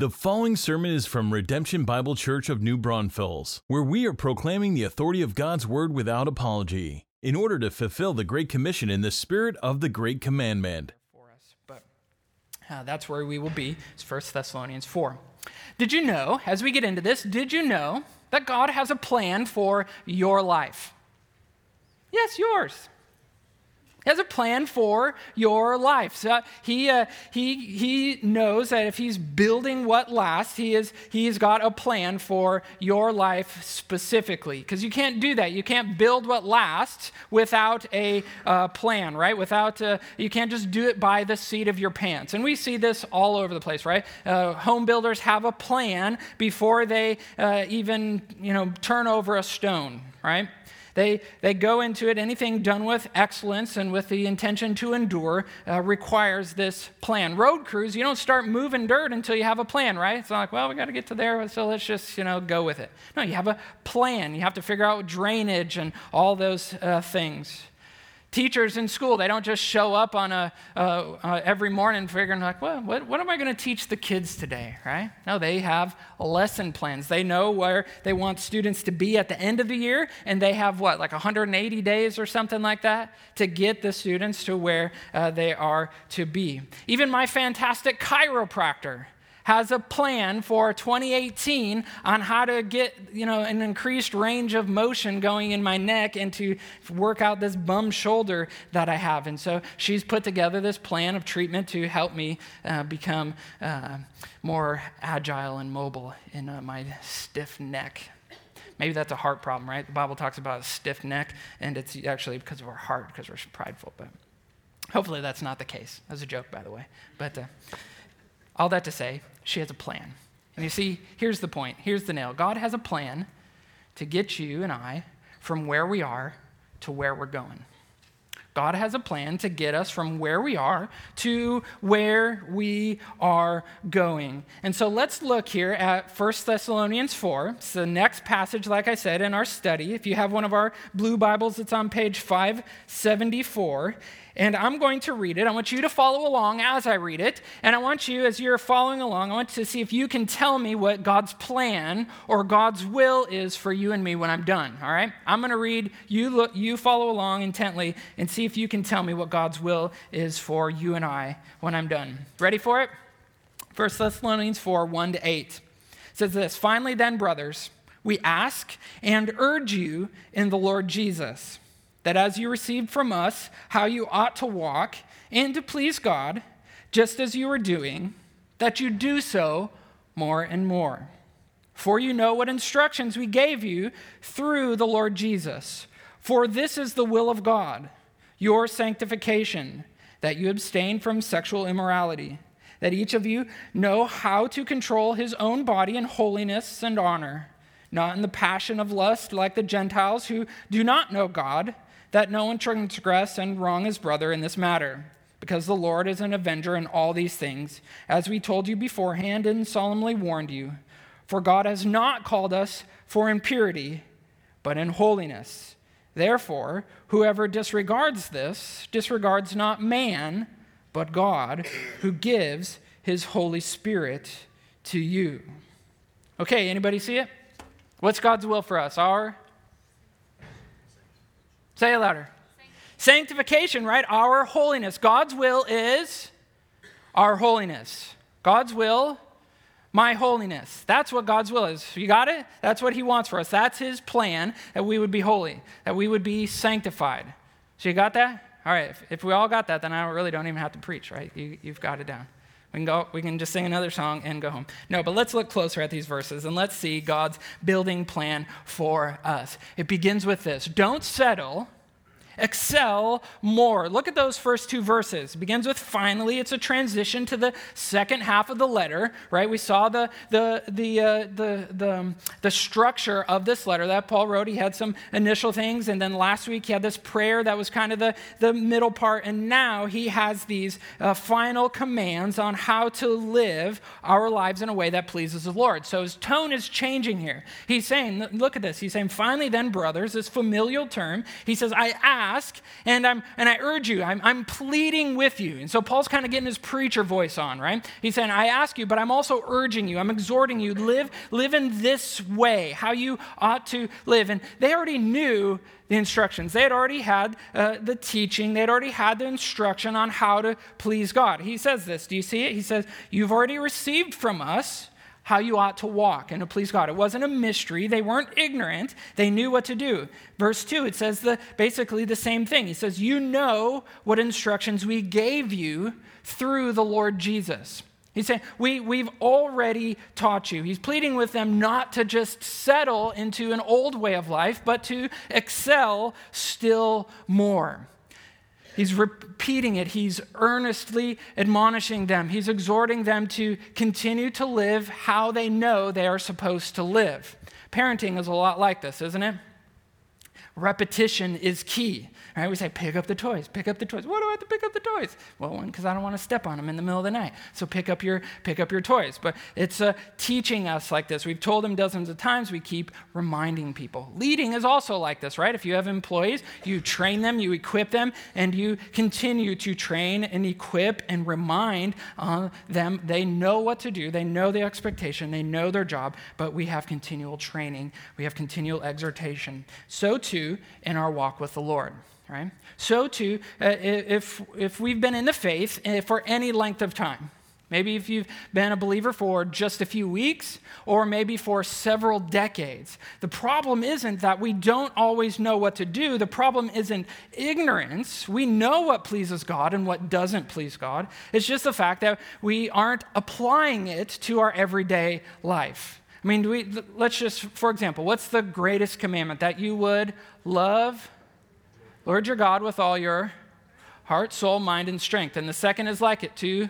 The following sermon is from Redemption Bible Church of New Braunfels, where we are proclaiming the authority of God's Word without apology, in order to fulfill the Great Commission in the spirit of the Great Commandment. for us, but uh, that's where we will be. It's 1 Thessalonians 4. Did you know, as we get into this, did you know that God has a plan for your life? Yes, yours. He has a plan for your life. So he, uh, he, he knows that if he's building what lasts, he is, he's got a plan for your life specifically. Because you can't do that. You can't build what lasts without a uh, plan, right? Without, uh, you can't just do it by the seat of your pants. And we see this all over the place, right? Uh, home builders have a plan before they uh, even, you know, turn over a stone, right? They, they go into it, anything done with excellence and with the intention to endure uh, requires this plan. Road crews, you don't start moving dirt until you have a plan, right? It's not like, well, we got to get to there, so let's just, you know, go with it. No, you have a plan. You have to figure out drainage and all those uh, things. Teachers in school, they don't just show up on a, uh, uh, every morning figuring like, well, what, what am I going to teach the kids today, right? No, they have lesson plans. They know where they want students to be at the end of the year, and they have what, like 180 days or something like that to get the students to where uh, they are to be. Even my fantastic chiropractor, has a plan for 2018 on how to get you know an increased range of motion going in my neck and to work out this bum shoulder that I have. And so she's put together this plan of treatment to help me uh, become uh, more agile and mobile in uh, my stiff neck. Maybe that's a heart problem, right? The Bible talks about a stiff neck, and it's actually because of our heart, because we're prideful. But hopefully that's not the case. That's a joke, by the way. But uh, all that to say, she has a plan. And you see, here's the point. Here's the nail. God has a plan to get you and I from where we are to where we're going. God has a plan to get us from where we are to where we are going. And so let's look here at 1 Thessalonians 4. It's the next passage, like I said, in our study. If you have one of our blue Bibles, it's on page 574 and I'm going to read it. I want you to follow along as I read it. And I want you, as you're following along, I want to see if you can tell me what God's plan or God's will is for you and me when I'm done. All right? I'm going to read. You look. You follow along intently and see if you can tell me what God's will is for you and I when I'm done. Ready for it? 1 Thessalonians 4 1 to 8 says this Finally, then, brothers, we ask and urge you in the Lord Jesus that as you received from us how you ought to walk and to please God, just as you are doing, that you do so more and more. For you know what instructions we gave you through the Lord Jesus. For this is the will of God, your sanctification, that you abstain from sexual immorality, that each of you know how to control his own body in holiness and honor, not in the passion of lust like the Gentiles who do not know God that no one transgress and wrong his brother in this matter, because the Lord is an avenger in all these things, as we told you beforehand and solemnly warned you. For God has not called us for impurity, but in holiness. Therefore, whoever disregards this disregards not man, but God, who gives his Holy Spirit to you. Okay, anybody see it? What's God's will for us? Our Say it louder. Sanctification, right? Our holiness. God's will is our holiness. God's will, my holiness. That's what God's will is. You got it? That's what He wants for us. That's His plan that we would be holy, that we would be sanctified. So you got that? All right. If, if we all got that, then I really don't even have to preach, right? You, you've got it down. We can, go, we can just sing another song and go home. No, but let's look closer at these verses and let's see God's building plan for us. It begins with this Don't settle excel more. Look at those first two verses. It begins with finally. It's a transition to the second half of the letter, right? We saw the, the, the, uh, the, the, um, the structure of this letter that Paul wrote. He had some initial things, and then last week he had this prayer that was kind of the, the middle part, and now he has these uh, final commands on how to live our lives in a way that pleases the Lord. So his tone is changing here. He's saying, look at this. He's saying, finally, then, brothers, this familial term. He says, I ask ask and, I'm, and I urge you, I'm, I'm pleading with you. And so Paul's kind of getting his preacher voice on, right? He's saying, I ask you, but I'm also urging you, I'm exhorting you, live, live in this way, how you ought to live. And they already knew the instructions. They had already had uh, the teaching, they had already had the instruction on how to please God. He says this. Do you see it? He says, You've already received from us how you ought to walk and to please God. It wasn't a mystery. They weren't ignorant. They knew what to do. Verse 2, it says the, basically the same thing. He says, You know what instructions we gave you through the Lord Jesus. He's saying, we, We've already taught you. He's pleading with them not to just settle into an old way of life, but to excel still more. He's repeating it. He's earnestly admonishing them. He's exhorting them to continue to live how they know they are supposed to live. Parenting is a lot like this, isn't it? Repetition is key. Right? We say, pick up the toys, pick up the toys. Why do I have to pick up the toys? Well, one, because I don't want to step on them in the middle of the night. So pick up your pick up your toys. But it's uh, teaching us like this. We've told them dozens of times. We keep reminding people. Leading is also like this, right? If you have employees, you train them, you equip them, and you continue to train and equip and remind uh, them. They know what to do. They know the expectation. They know their job. But we have continual training. We have continual exhortation. So too in our walk with the Lord right? So too, uh, if, if we've been in the faith uh, for any length of time, maybe if you've been a believer for just a few weeks or maybe for several decades, the problem isn't that we don't always know what to do. The problem isn't ignorance. We know what pleases God and what doesn't please God. It's just the fact that we aren't applying it to our everyday life. I mean, we, let's just, for example, what's the greatest commandment? That you would love Lord your God with all your heart, soul, mind, and strength. And the second is like it to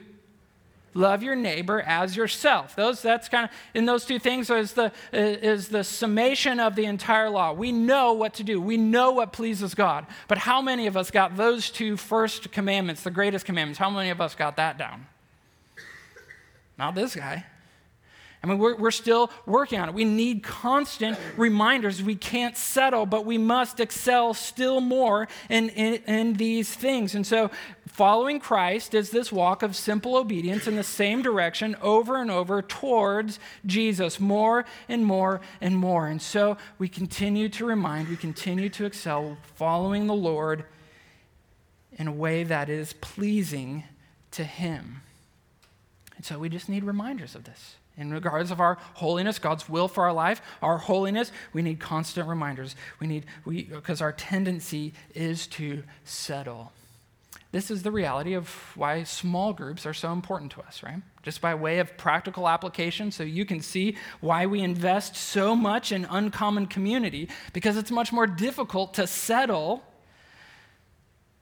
love your neighbor as yourself. Those that's kind of in those two things is the is the summation of the entire law. We know what to do. We know what pleases God. But how many of us got those two first commandments, the greatest commandments? How many of us got that down? Not this guy. I mean, we're, we're still working on it. We need constant reminders. We can't settle, but we must excel still more in, in, in, these things. And so, following Christ is this walk of simple obedience in the same direction over and over towards Jesus, more and more and more. And so, we continue to remind, we continue to excel, following the Lord in a way that is pleasing to Him. And so, we just need reminders of this in regards of our holiness god's will for our life our holiness we need constant reminders. We need we because our tendency is to settle. This is the reality of why small groups are so important to us right? Just by way of practical application so you can see why we invest so much in uncommon community because it's much more difficult to settle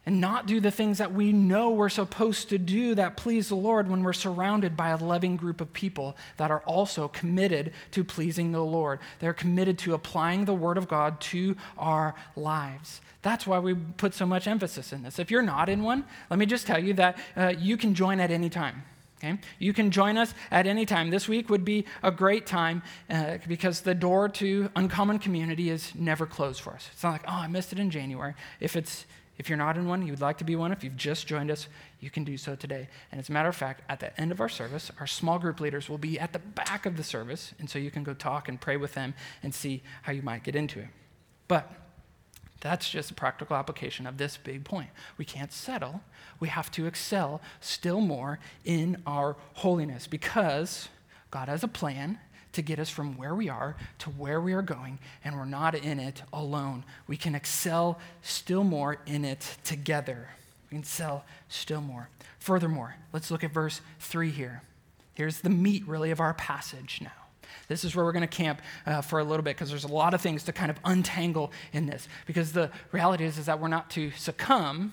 and not do the things that we know we're supposed to do that please the Lord when we're surrounded by a loving group of people that are also committed to pleasing the Lord. They're committed to applying the Word of God to our lives. That's why we put so much emphasis in this. If you're not in one, let me just tell you that uh, you can join at any time. Okay? You can join us at any time. This week would be a great time uh, because the door to Uncommon Community is never closed for us. It's not like, oh, I missed it in January. If it's if you're not in one, you would like to be one, if you've just joined us, you can do so today. And as a matter of fact, at the end of our service, our small group leaders will be at the back of the service, and so you can go talk and pray with them and see how you might get into it. But that's just a practical application of this big point. We can't settle, we have to excel still more in our holiness because God has a plan to get us from where we are to where we are going, and we're not in it alone. We can excel still more in it together. We can excel still more. Furthermore, let's look at verse 3 here. Here's the meat, really, of our passage now. This is where we're going to camp uh, for a little bit because there's a lot of things to kind of untangle in this. Because the reality is, is that we're not to succumb,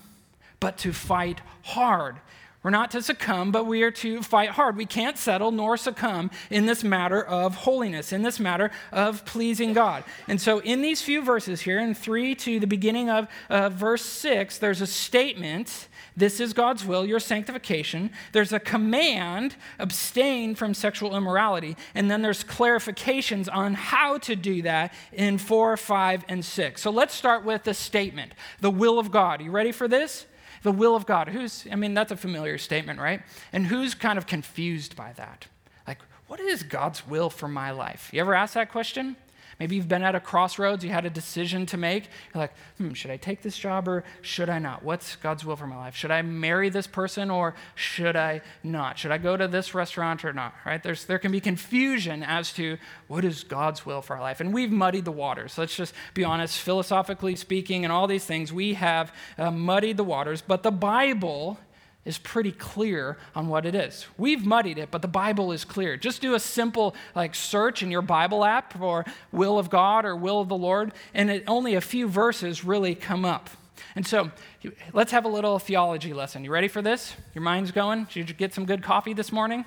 but to fight hard We're not to succumb, but we are to fight hard. We can't settle nor succumb in this matter of holiness, in this matter of pleasing God. And so, in these few verses here, in 3 to the beginning of uh, verse 6, there's a statement this is God's will, your sanctification. There's a command, abstain from sexual immorality. And then there's clarifications on how to do that in 4, 5, and 6. So let's start with the statement the will of God. Are You ready for this? The will of God. Who's, I mean, that's a familiar statement, right? And who's kind of confused by that? Like, what is God's will for my life? You ever ask that question? Maybe you've been at a crossroads, you had a decision to make. You're like, hmm, should I take this job or should I not? What's God's will for my life? Should I marry this person or should I not? Should I go to this restaurant or not? Right? There's, there can be confusion as to what is God's will for our life. And we've muddied the waters. Let's just be honest, philosophically speaking, and all these things, we have uh, muddied the waters. But the Bible is pretty clear on what it is. We've muddied it, but the Bible is clear. Just do a simple like search in your Bible app for will of God or will of the Lord, and it, only a few verses really come up. And so let's have a little theology lesson. You ready for this? Your mind's going? Did you get some good coffee this morning?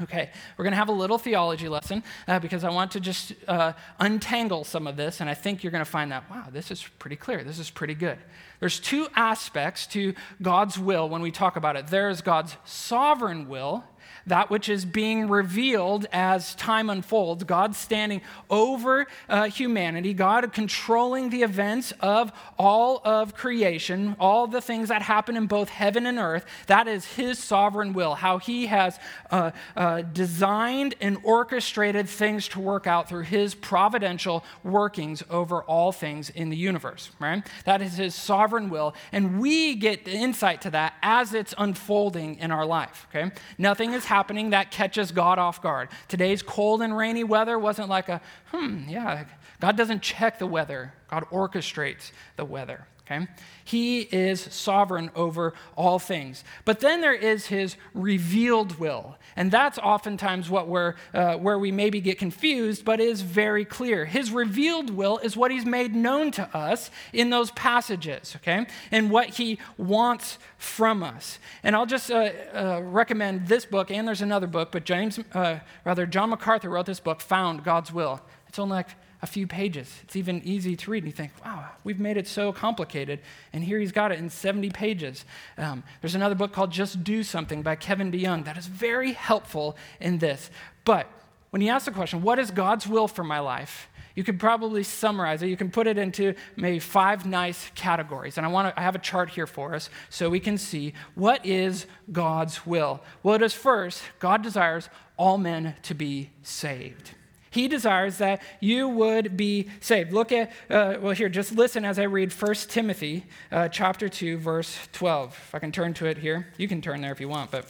Okay, we're going to have a little theology lesson uh, because I want to just uh, untangle some of this, and I think you're going to find that, wow, this is pretty clear. This is pretty good. There's two aspects to God's will when we talk about it there is God's sovereign will, that which is being revealed as time unfolds, God standing over uh, humanity, God controlling the events of all of creation, all the things that happen in both heaven and earth. That is His sovereign will, how He has uh, uh, designed and orchestrated things to work out through His providential workings over all things in the universe, right? That is His sovereign will, and we get the insight to that as it's unfolding in our life, okay? Nothing is happening happening that catches God off guard. Today's cold and rainy weather wasn't like a, hmm, yeah, God doesn't check the weather, God orchestrates the weather. Okay? He is sovereign over all things. But then there is his revealed will. And that's oftentimes what we're, uh, where we maybe get confused, but is very clear. His revealed will is what he's made known to us in those passages, okay? And what he wants from us. And I'll just uh, uh, recommend this book, and there's another book, but James, uh, rather, John MacArthur wrote this book, Found God's Will. It's only like a few pages. It's even easy to read. And you think, wow, we've made it so complicated. And here he's got it in 70 pages. Um, there's another book called Just Do Something by Kevin DeYoung that is very helpful in this. But when you ask the question, what is God's will for my life? You could probably summarize it. You can put it into maybe five nice categories. And I want to I have a chart here for us so we can see what is God's will. Well, it is first, God desires all men to be saved. He desires that you would be saved. Look at, uh, well, here, just listen as I read 1 Timothy uh, chapter 2, verse 12. If I can turn to it here, you can turn there if you want, but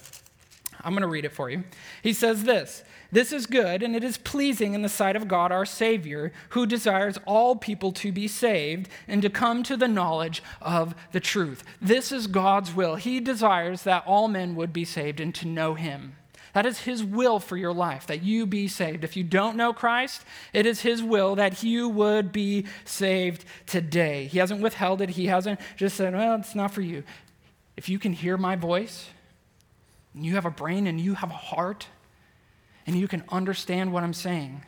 I'm going to read it for you. He says this This is good, and it is pleasing in the sight of God our Savior, who desires all people to be saved and to come to the knowledge of the truth. This is God's will. He desires that all men would be saved and to know Him. That is His will for your life, that you be saved. If you don't know Christ, it is His will that you would be saved today. He hasn't withheld it, He hasn't just said, well, it's not for you. If you can hear my voice, and you have a brain and you have a heart, and you can understand what I'm saying,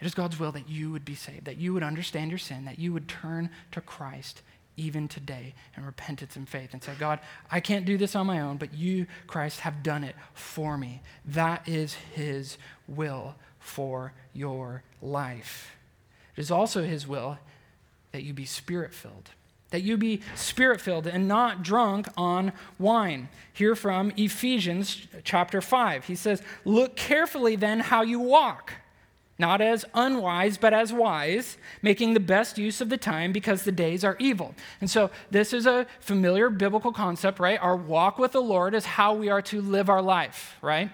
it is God's will that you would be saved, that you would understand your sin, that you would turn to Christ even today in repentance and faith and say, God, I can't do this on my own, but you, Christ, have done it for me. That is His will for your life. It is also His will that you be spirit filled. That you be spirit filled and not drunk on wine. Hear from Ephesians chapter 5. He says, Look carefully then how you walk not as unwise, but as wise, making the best use of the time because the days are evil. And so, this is a familiar biblical concept, right? Our walk with the Lord is how we are to live our life, right?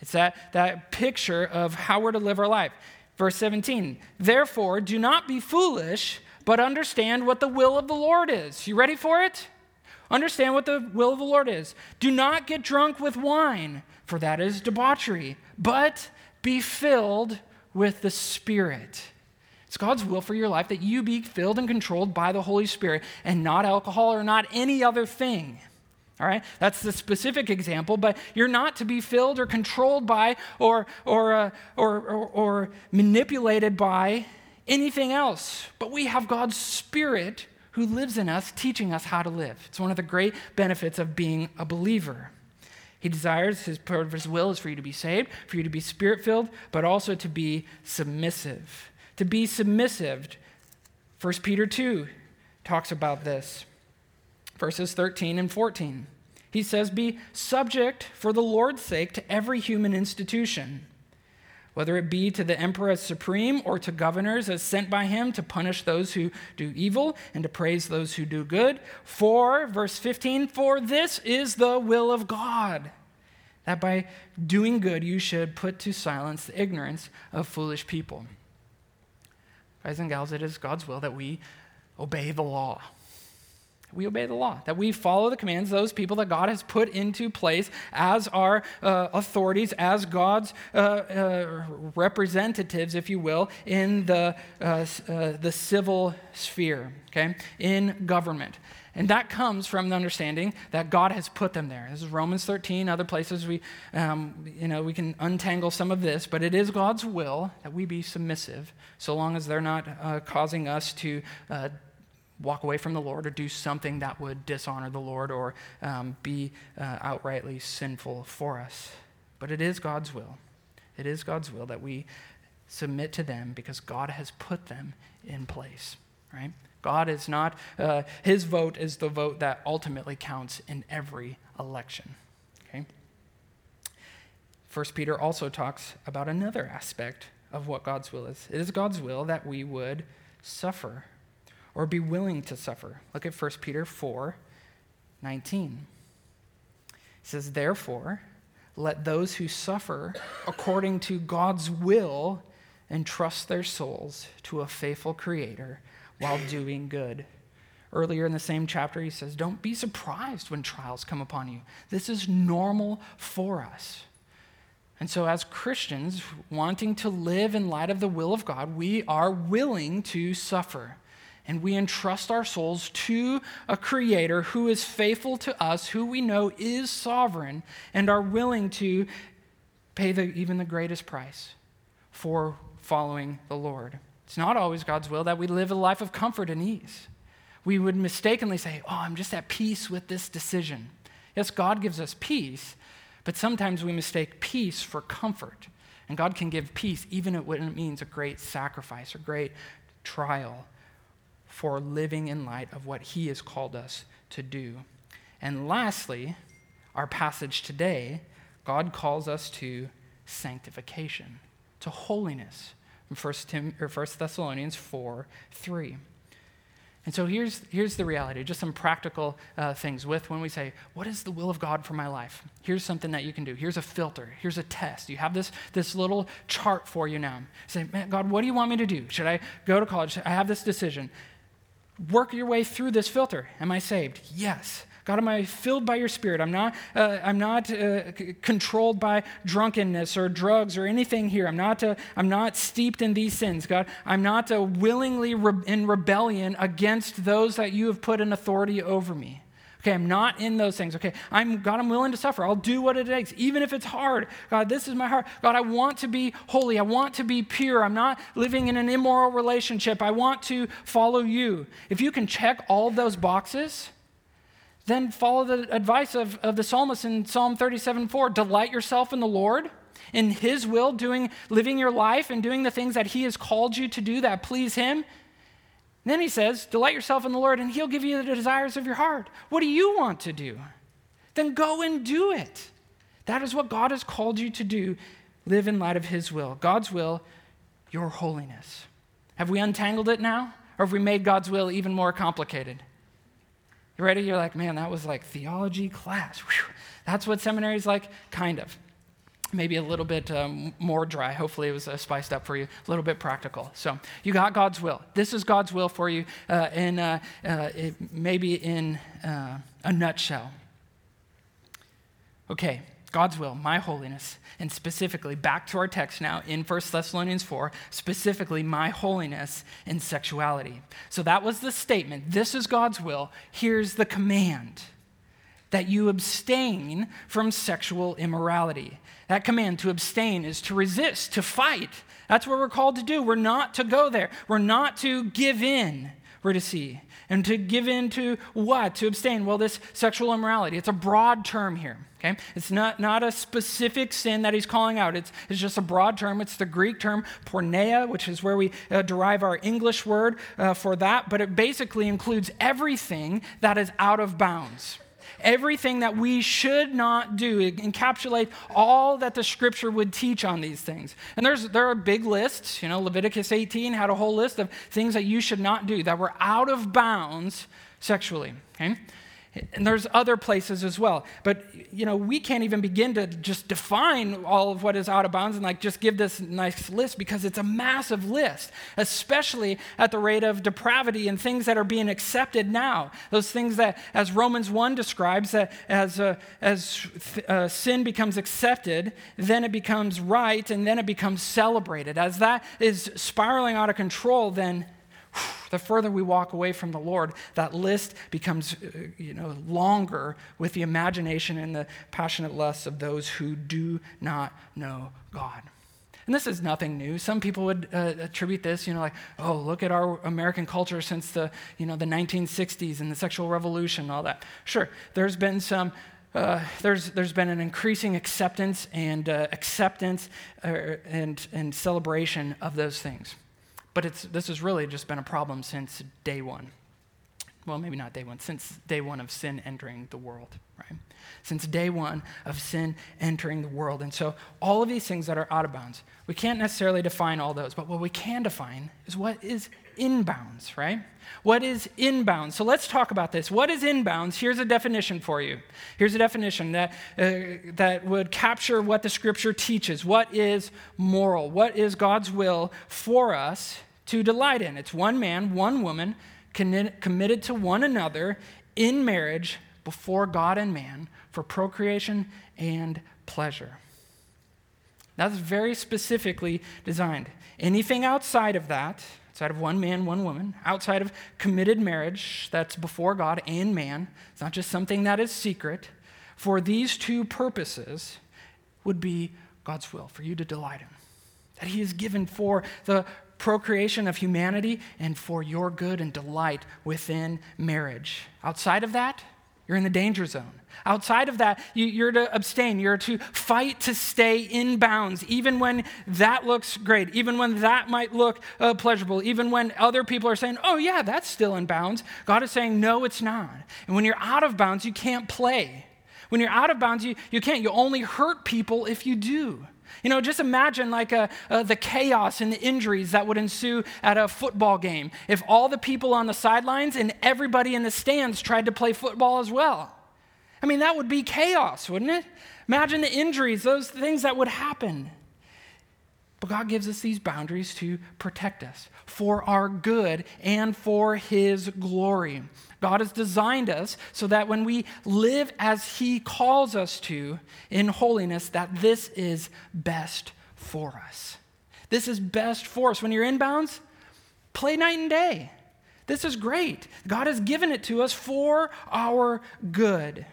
It's that, that picture of how we're to live our life. Verse 17, therefore, do not be foolish, but understand what the will of the Lord is. You ready for it? Understand what the will of the Lord is. Do not get drunk with wine, for that is debauchery, but be filled with the Spirit. It's God's will for your life that you be filled and controlled by the Holy Spirit and not alcohol or not any other thing. All right, that's the specific example, but you're not to be filled or controlled by or, or, uh, or, or, or manipulated by anything else. But we have God's Spirit who lives in us, teaching us how to live. It's one of the great benefits of being a believer. He desires, his part of his will is for you to be saved, for you to be spirit filled, but also to be submissive. To be submissive. 1 Peter 2 talks about this, verses 13 and 14. He says, Be subject for the Lord's sake to every human institution whether it be to the emperor as supreme or to governors as sent by him to punish those who do evil and to praise those who do good. For, verse 15, for this is the will of God, that by doing good you should put to silence the ignorance of foolish people. Guys and gals, it is God's will that we obey the law we obey the law, that we follow the commands, of those people that God has put into place as our uh, authorities, as God's uh, uh, representatives, if you will, in the, uh, uh, the civil sphere, okay, in government. And that comes from the understanding that God has put them there. This is Romans 13, other places we, um, you know, we can untangle some of this, but it is God's will that we be submissive so long as they're not uh, causing us to walk away from the Lord or do something that would dishonor the Lord or um, be uh, outrightly sinful for us. But it is God's will. It is God's will that we submit to them because God has put them in place, right? God is not, uh, his vote is the vote that ultimately counts in every election, okay? First Peter also talks about another aspect of what God's will is. It is God's will that we would suffer or be willing to suffer. Look at 1 Peter 4 19. It says, Therefore, let those who suffer according to God's will entrust their souls to a faithful Creator while doing good. Earlier in the same chapter, he says, Don't be surprised when trials come upon you. This is normal for us. And so, as Christians wanting to live in light of the will of God, we are willing to suffer and we entrust our souls to a creator who is faithful to us, who we know is sovereign, and are willing to pay the, even the greatest price for following the Lord. It's not always God's will that we live a life of comfort and ease. We would mistakenly say, Oh, I'm just at peace with this decision. Yes, God gives us peace, but sometimes we mistake peace for comfort. And God can give peace even when it means a great sacrifice or great trial for living in light of what He has called us to do. And lastly, our passage today, God calls us to sanctification, to holiness. In 1, Tim, or 1 Thessalonians 4 3. And so here's, here's the reality, just some practical uh, things with when we say, What is the will of God for my life? Here's something that you can do. Here's a filter. Here's a test. You have this, this little chart for you now. Say, Man, God, what do you want me to do? Should I go to college? I have this decision work your way through this filter. Am I saved? Yes. God, am I filled by your spirit? I'm not, uh, I'm not uh, c- controlled by drunkenness or drugs or anything here. I'm not, uh, I'm not steeped in these sins, God. I'm not uh, willingly re- in rebellion against those that you have put in authority over me. Okay, I'm not in those things. Okay, I'm God, I'm willing to suffer. I'll do what it takes, even if it's hard. God, this is my heart. God, I want to be holy. I want to be pure. I'm not living in an immoral relationship. I want to follow you. If you can check all of those boxes, then follow the advice of, of the psalmist in Psalm 37 4. Delight yourself in the Lord, in his will, doing living your life and doing the things that he has called you to do that please him then he says, Delight yourself in the Lord, and he'll give you the desires of your heart. What do you want to do? Then go and do it. That is what God has called you to do. Live in light of his will. God's will, your holiness. Have we untangled it now? Or have we made God's will even more complicated? You ready? You're like, man, that was like theology class. Whew. That's what seminary is like? Kind of maybe a little bit um, more dry. Hopefully, it was uh, spiced up for you, a little bit practical. So, you got God's will. This is God's will for you, uh, in, uh, uh it, maybe in uh, a nutshell. Okay, God's will, my holiness, and specifically, back to our text now in 1 Thessalonians 4, specifically, my holiness in sexuality. So, that was the statement. This is God's will. Here's the command that you abstain from sexual immorality. That command to abstain is to resist, to fight. That's what we're called to do. We're not to go there, we're not to give in, we're to see. And to give in to what? To abstain. Well, this sexual immorality. It's a broad term here. Okay? It's not, not a specific sin that he's calling out. It's, it's just a broad term. It's the Greek term porneia, which is where we uh, derive our English word uh, for that, but it basically includes everything that is out of bounds everything that we should not do. It encapsulates all that the scripture would teach on these things. And there's, there are big lists. You know, Leviticus 18 had a whole list of things that you should not do that were out of bounds sexually. Okay? And there's other places as well. But, you know, we can't even begin to just define all of what is out of bounds and like just give this nice list because it's a massive list, especially at the rate of depravity and things that are being accepted now. Those things that, as Romans 1 describes, that as, uh, as uh, sin becomes accepted, then it becomes right and then it becomes celebrated. As that is spiraling out of control, then the further we walk away from the Lord, that list becomes uh, you know, longer with the imagination and the passionate lusts of those who do not know God. And this is nothing new. Some people would uh, attribute this, you know, like, oh, look at our American culture since the, you know, the 1960s and the sexual revolution and all that. Sure, there's been some uh, there's, there's been an increasing acceptance and uh, acceptance uh, and, and celebration of those things. But it's, this has really just been a problem since day one. Well, maybe not day one, since day one of sin entering the world, right? Since day one of sin entering the world. And so, all of these things that are out of bounds, we can't necessarily define all those, but what we can define is what is in bounds, right? What is in bounds? So let's talk about this. What is in bounds? Here's a definition for you. Here's a definition that, uh, that would capture what the scripture teaches. What is moral? What is God's will for us to delight in? It's one man, one woman committed to one another in marriage before God and man for procreation and pleasure. That's very specifically designed. Anything outside of that, outside of one man, one woman, outside of committed marriage that's before God and man, it's not just something that is secret, for these two purposes would be God's will, for you to delight in. That He is given for the procreation of humanity and for your good and delight within marriage. Outside of that, you're in the danger zone. Outside of that, you, are to abstain. You're to fight to stay in bounds, even when that looks great, even when that might look uh, pleasurable, even when other people are saying, oh, yeah, that's still in bounds. God is saying, no, it's not. And when you're out of bounds, you can't play. When you're out of bounds, you, you can't. You only hurt people if you do. You know, just imagine like a, uh, the chaos and the injuries that would ensue at a football game if all the people on the sidelines and everybody in the stands tried to play football as well. I mean, that would be chaos, wouldn't it? Imagine the injuries, those things that would happen. But God gives us these boundaries to protect us for our good and for His glory. God has designed us so that when we live as He calls us to in holiness, that this is best for us. This is best for us. When you're in bounds, play night and day. This is great. God has given it to us for our good.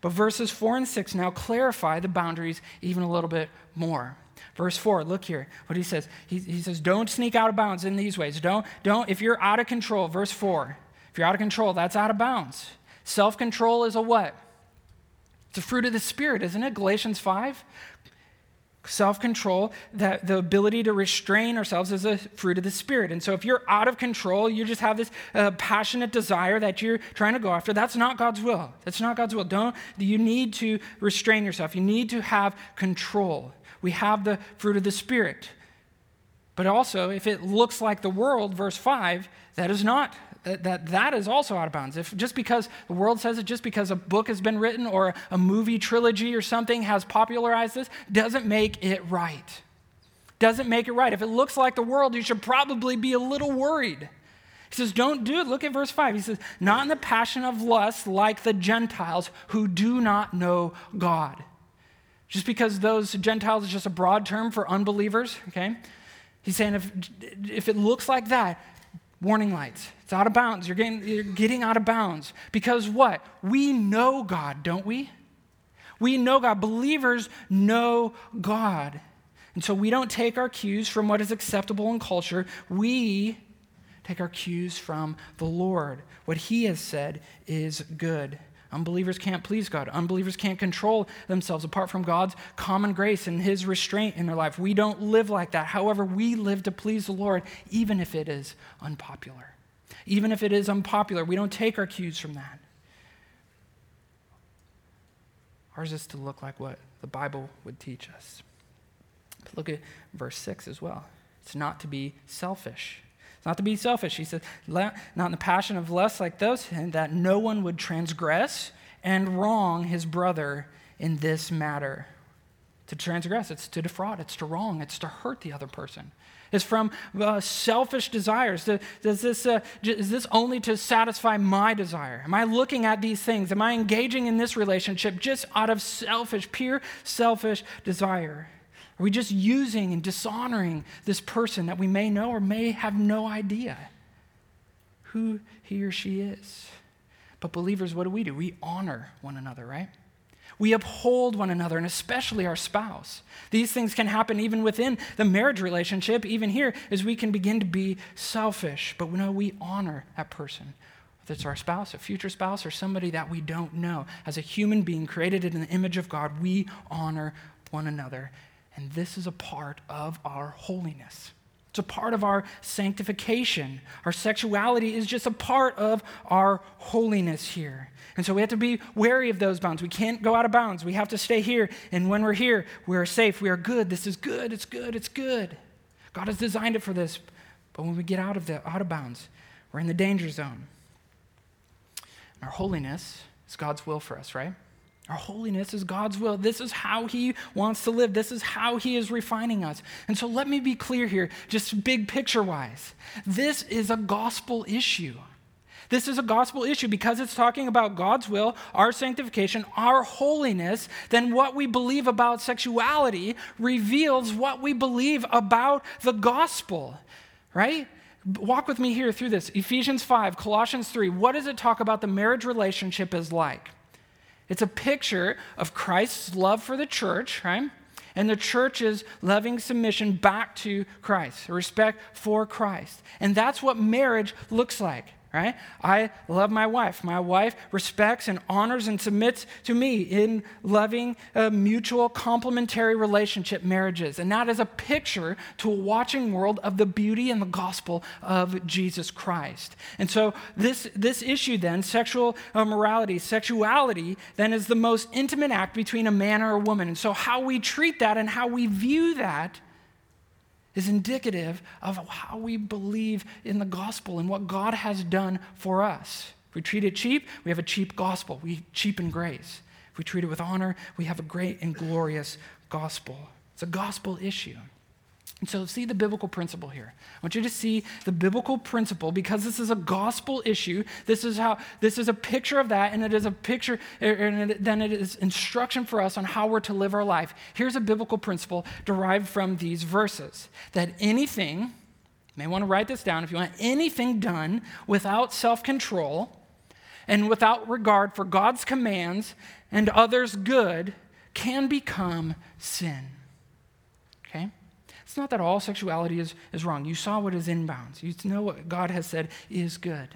But verses 4 and 6 now clarify the boundaries even a little bit more. Verse 4, look here what he says. He, he says, Don't sneak out of bounds in these ways. Don't, don't, if you're out of control, verse 4, if you're out of control, that's out of bounds. Self control is a what? It's a fruit of the Spirit, isn't it? Galatians 5. Self control, that the ability to restrain ourselves is a fruit of the Spirit. And so if you're out of control, you just have this uh, passionate desire that you're trying to go after, that's not God's will. That's not God's will. Don't, you need to restrain yourself, you need to have control. We have the fruit of the Spirit. But also, if it looks like the world, verse 5, that is not that that is also out of bounds. If just because the world says it, just because a book has been written or a movie trilogy or something has popularized this, doesn't make it right. Doesn't make it right. If it looks like the world, you should probably be a little worried. He says, Don't do it. Look at verse 5. He says, Not in the passion of lust like the Gentiles who do not know God. Just because those Gentiles is just a broad term for unbelievers, okay? He's saying if, if it looks like that, warning lights. It's out of bounds. You're getting, you're getting out of bounds. Because what? We know God, don't we? We know God. Believers know God. And so we don't take our cues from what is acceptable in culture. We take our cues from the Lord. What He has said is good. Unbelievers can't please God. Unbelievers can't control themselves apart from God's common grace and His restraint in their life. We don't live like that. However, we live to please the Lord, even if it is unpopular. Even if it is unpopular, we don't take our cues from that. Ours is to look like what the Bible would teach us. But look at verse 6 as well. It's not to be selfish. Not to be selfish. He says, not in the passion of lust like those, and that no one would transgress and wrong his brother in this matter. To transgress, it's to defraud, it's to wrong, it's to hurt the other person. It's from uh, selfish desires. Does this, uh, is this only to satisfy my desire? Am I looking at these things? Am I engaging in this relationship just out of selfish, pure selfish desire? Are we just using and dishonoring this person that we may know or may have no idea who he or she is? But, believers, what do we do? We honor one another, right? We uphold one another, and especially our spouse. These things can happen even within the marriage relationship, even here, as we can begin to be selfish. But no, we honor that person. Whether it's our spouse, a future spouse, or somebody that we don't know. As a human being created in the image of God, we honor one another. And this is a part of our holiness. It's a part of our sanctification. Our sexuality is just a part of our holiness here. And so we have to be wary of those bounds. We can't go out of bounds. We have to stay here. And when we're here, we are safe. We are good. This is good. It's good. It's good. God has designed it for this. But when we get out of the out of bounds, we're in the danger zone. And our holiness is God's will for us, right? Our holiness is God's will. This is how He wants to live. This is how He is refining us. And so let me be clear here, just big picture wise. This is a gospel issue. This is a gospel issue because it's talking about God's will, our sanctification, our holiness. Then what we believe about sexuality reveals what we believe about the gospel, right? Walk with me here through this. Ephesians 5, Colossians 3. What does it talk about the marriage relationship is like? It's a picture of Christ's love for the church, right? And the church's loving submission back to Christ, respect for Christ. And that's what marriage looks like right? I love my wife. My wife respects and honors and submits to me in loving, uh, mutual, complementary relationship marriages. And that is a picture to a watching world of the beauty and the gospel of Jesus Christ. And so, this, this issue then, sexual uh, morality, sexuality, then is the most intimate act between a man or a woman. And so, how we treat that and how we view that is indicative of how we believe in the gospel and what God has done for us. If we treat it cheap, we have a cheap gospel. We cheapen grace. If we treat it with honor, we have a great and glorious gospel. It's a gospel issue. And so, see the biblical principle here. I want you to see the biblical principle because this is a gospel issue. This is how this is a picture of that, and it is a picture, er, er, and then it is instruction for us on how we're to live our life. Here's a biblical principle derived from these verses: that anything, you may want to write this down if you want, anything done without self-control and without regard for God's commands and others' good can become sin. It's not that all sexuality is, is wrong. You saw what is in bounds, you know what God has said is good.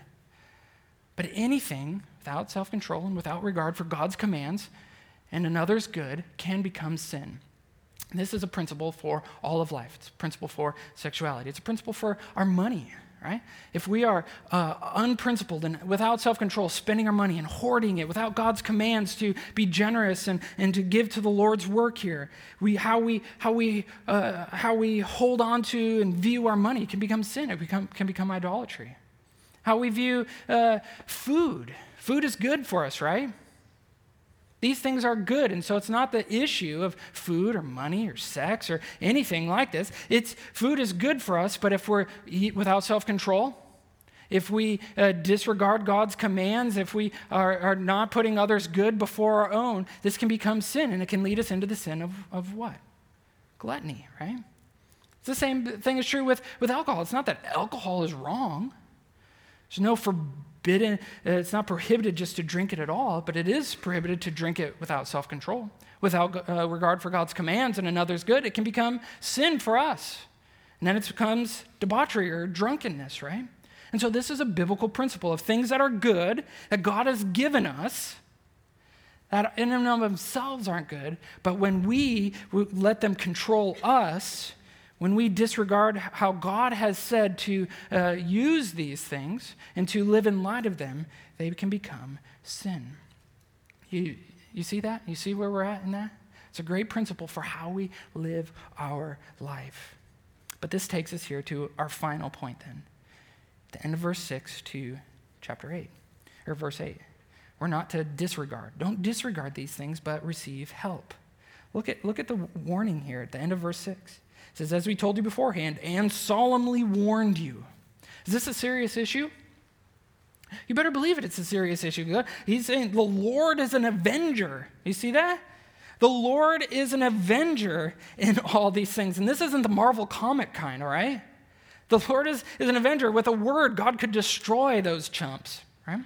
But anything without self control and without regard for God's commands and another's good can become sin. This is a principle for all of life. It's a principle for sexuality. It's a principle for our money right? If we are uh, unprincipled and without self control, spending our money and hoarding it without God's commands to be generous and, and to give to the Lord's work here, we, how, we, how, we, uh, how we hold on to and view our money can become sin, it become, can become idolatry. How we view uh, food. Food is good for us, right? These things are good. And so it's not the issue of food or money or sex or anything like this. It's food is good for us, but if we're eat without self control, if we uh, disregard God's commands, if we are, are, not putting others' good before our own, this can become sin and it can lead us into the sin of, of what? Gluttony, right? It's the same thing is true with, with alcohol. It's not that alcohol is wrong, There's no forbidden, uh, it's not prohibited just to drink it at all, but it is prohibited to drink it without self control, without uh, regard for God's commands and another's good. It can become sin for us. And then it becomes debauchery or drunkenness, right? And so this is a biblical principle of things that are good, that God has given us, that in and of themselves aren't good, but when we let them control us, when we disregard how God has said to uh, use these things and to live in light of them, they can become sin. You, you see that? You see where we're at in that? It's a great principle for how we live our life. But this takes us here to our final point then. The end of verse 6 to chapter 8, or verse 8. We're not to disregard. Don't disregard these things, but receive help. Look at, look at the warning here at the end of verse 6. It says, As we told you beforehand, and solemnly warned you. Is this a serious issue? You better believe it, it's a serious issue. He's saying the Lord is an avenger. You see that? The Lord is an avenger in all these things. And this isn't the Marvel comic kind, all right? The Lord is, is an avenger. With a word, God could destroy those chumps, right?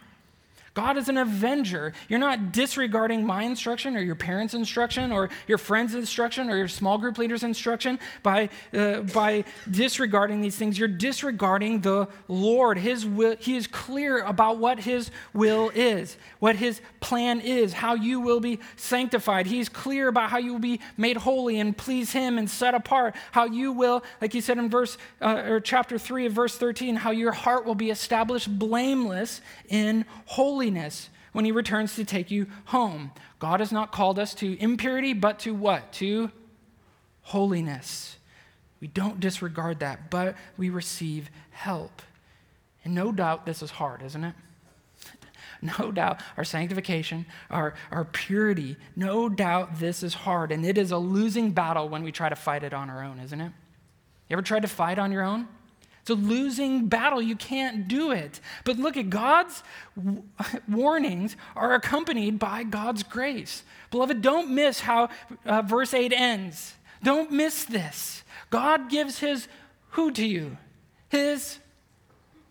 God is an avenger. You're not disregarding my instruction or your parents' instruction or your friend's instruction or your small group leader's instruction by, uh, by disregarding these things. You're disregarding the Lord. His will, he is clear about what His will is, what His plan is, how you will be sanctified. He's clear about how you will be made holy and please Him and set apart. How you will, like He said in verse uh, or chapter three of verse 13, how your heart will be established blameless in holiness holiness when he returns to take you home. God has not called us to impurity, but to what? To holiness. We don't disregard that, but we receive help. And no doubt this is hard, isn't it? No doubt our sanctification, our, our purity, no doubt this is hard. And it is a losing battle when we try to fight it on our own, isn't it? You ever tried to fight on your own? It's a losing battle. You can't do it. But look at God's warnings are accompanied by God's grace. Beloved, don't miss how uh, verse 8 ends. Don't miss this. God gives his who to you? His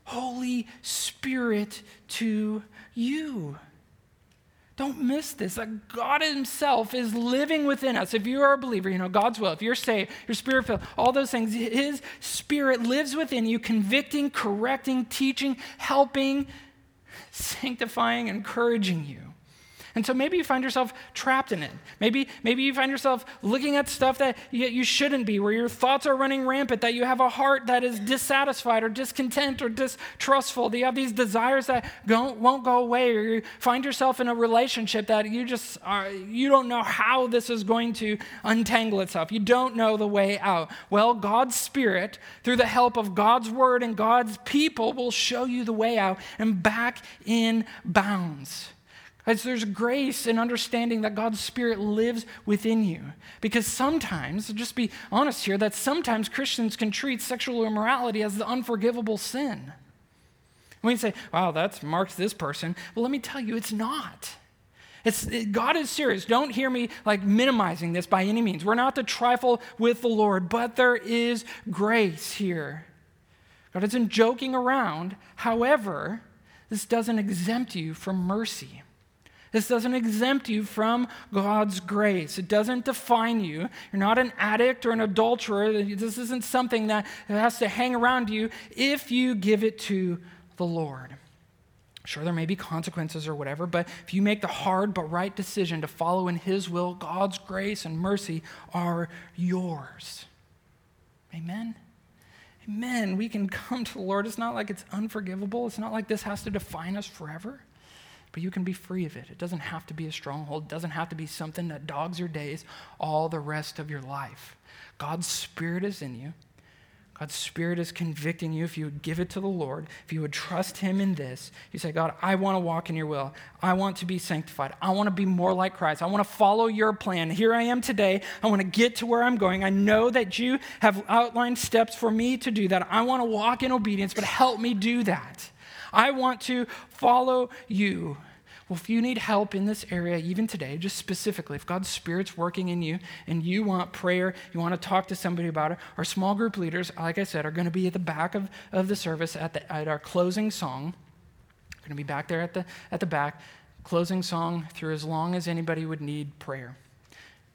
Holy Spirit to you. Don't miss this. That God Himself is living within us. If you are a believer, you know, God's will, if you're saved, you're spirit filled, all those things, His Spirit lives within you, convicting, correcting, teaching, helping, sanctifying, encouraging you. And so maybe you find yourself trapped in it. Maybe, maybe you find yourself looking at stuff that you, you shouldn't be, where your thoughts are running rampant, that you have a heart that is dissatisfied or discontent or distrustful, that you have these desires that don't, won't go away, or you find yourself in a relationship that you just are, you don't know how this is going to untangle itself. You don't know the way out. Well, God's Spirit, through the help of God's Word and God's people, will show you the way out and back in bounds. As there's grace and understanding that God's Spirit lives within you. Because sometimes, just be honest here, that sometimes Christians can treat sexual immorality as the unforgivable sin. We say, wow, that's marks this person. Well, let me tell you, it's not. It's, it, God is serious. Don't hear me like minimizing this by any means. We're not to trifle with the Lord, but there is grace here. God isn't joking around. However, this doesn't exempt you from mercy. This doesn't exempt you from God's grace. It doesn't define you. You're not an addict or an adulterer. This isn't something that has to hang around you if you give it to the Lord. Sure, there may be consequences or whatever, but if you make the hard but right decision to follow in His will, God's grace and mercy are yours. Amen? Amen. We can come to the Lord. It's not like it's unforgivable, it's not like this has to define us forever but you can be free of it. It doesn't have to be a stronghold, it doesn't have to be something that dogs your days all the rest of your life. God's Spirit is in you. God's Spirit is convicting you if you would give it to the Lord, if you would trust Him in this. You say, God, I want to walk in your will. I want to be sanctified. I want to be more like Christ. I want to follow your plan. Here I am today. I want to get to where I'm going. I know that you have outlined steps for me to do that. I want to walk in obedience, but help me do that. I want to follow you. Well, if you need help in this area, even today, just specifically, if God's Spirit's working in you and you want prayer, you want to talk to somebody about it, our small group leaders, like I said, are going to be at the back of, of the service at, the, at our closing song. We're going to be back there at the, at the back, closing song through as long as anybody would need prayer.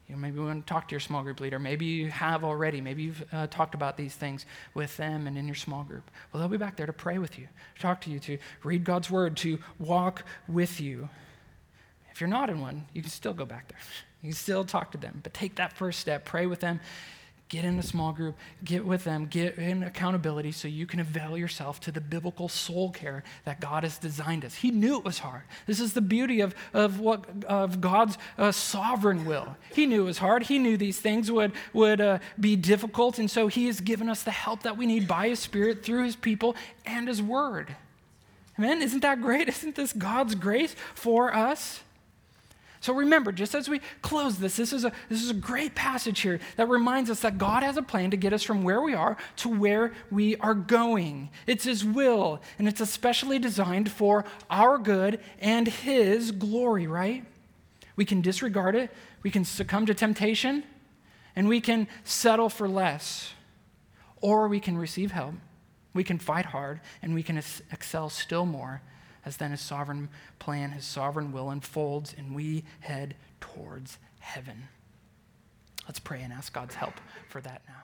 You know, maybe you want to talk to your small group leader. Maybe you have already. Maybe you've uh, talked about these things with them and in your small group. Well, they'll be back there to pray with you, to talk to you, to read God's word, to walk with you. If you're not in one, you can still go back there. You can still talk to them, but take that first step, pray with them, Get in a small group, get with them, get in accountability so you can avail yourself to the biblical soul care that God has designed us. He knew it was hard. This is the beauty of, of, what, of God's uh, sovereign will. He knew it was hard. He knew these things would, would uh, be difficult, and so He has given us the help that we need by His Spirit through His people and His Word. Amen? Isn't that great? Isn't this God's grace for us? So remember, just as we close this, this is, a, this is a great passage here that reminds us that God has a plan to get us from where we are to where we are going. It's His will, and it's especially designed for our good and His glory, right? We can disregard it, we can succumb to temptation, and we can settle for less. Or we can receive help, we can fight hard, and we can excel still more as then his sovereign plan, his sovereign will unfolds, and we head towards heaven. Let's pray and ask God's help for that now.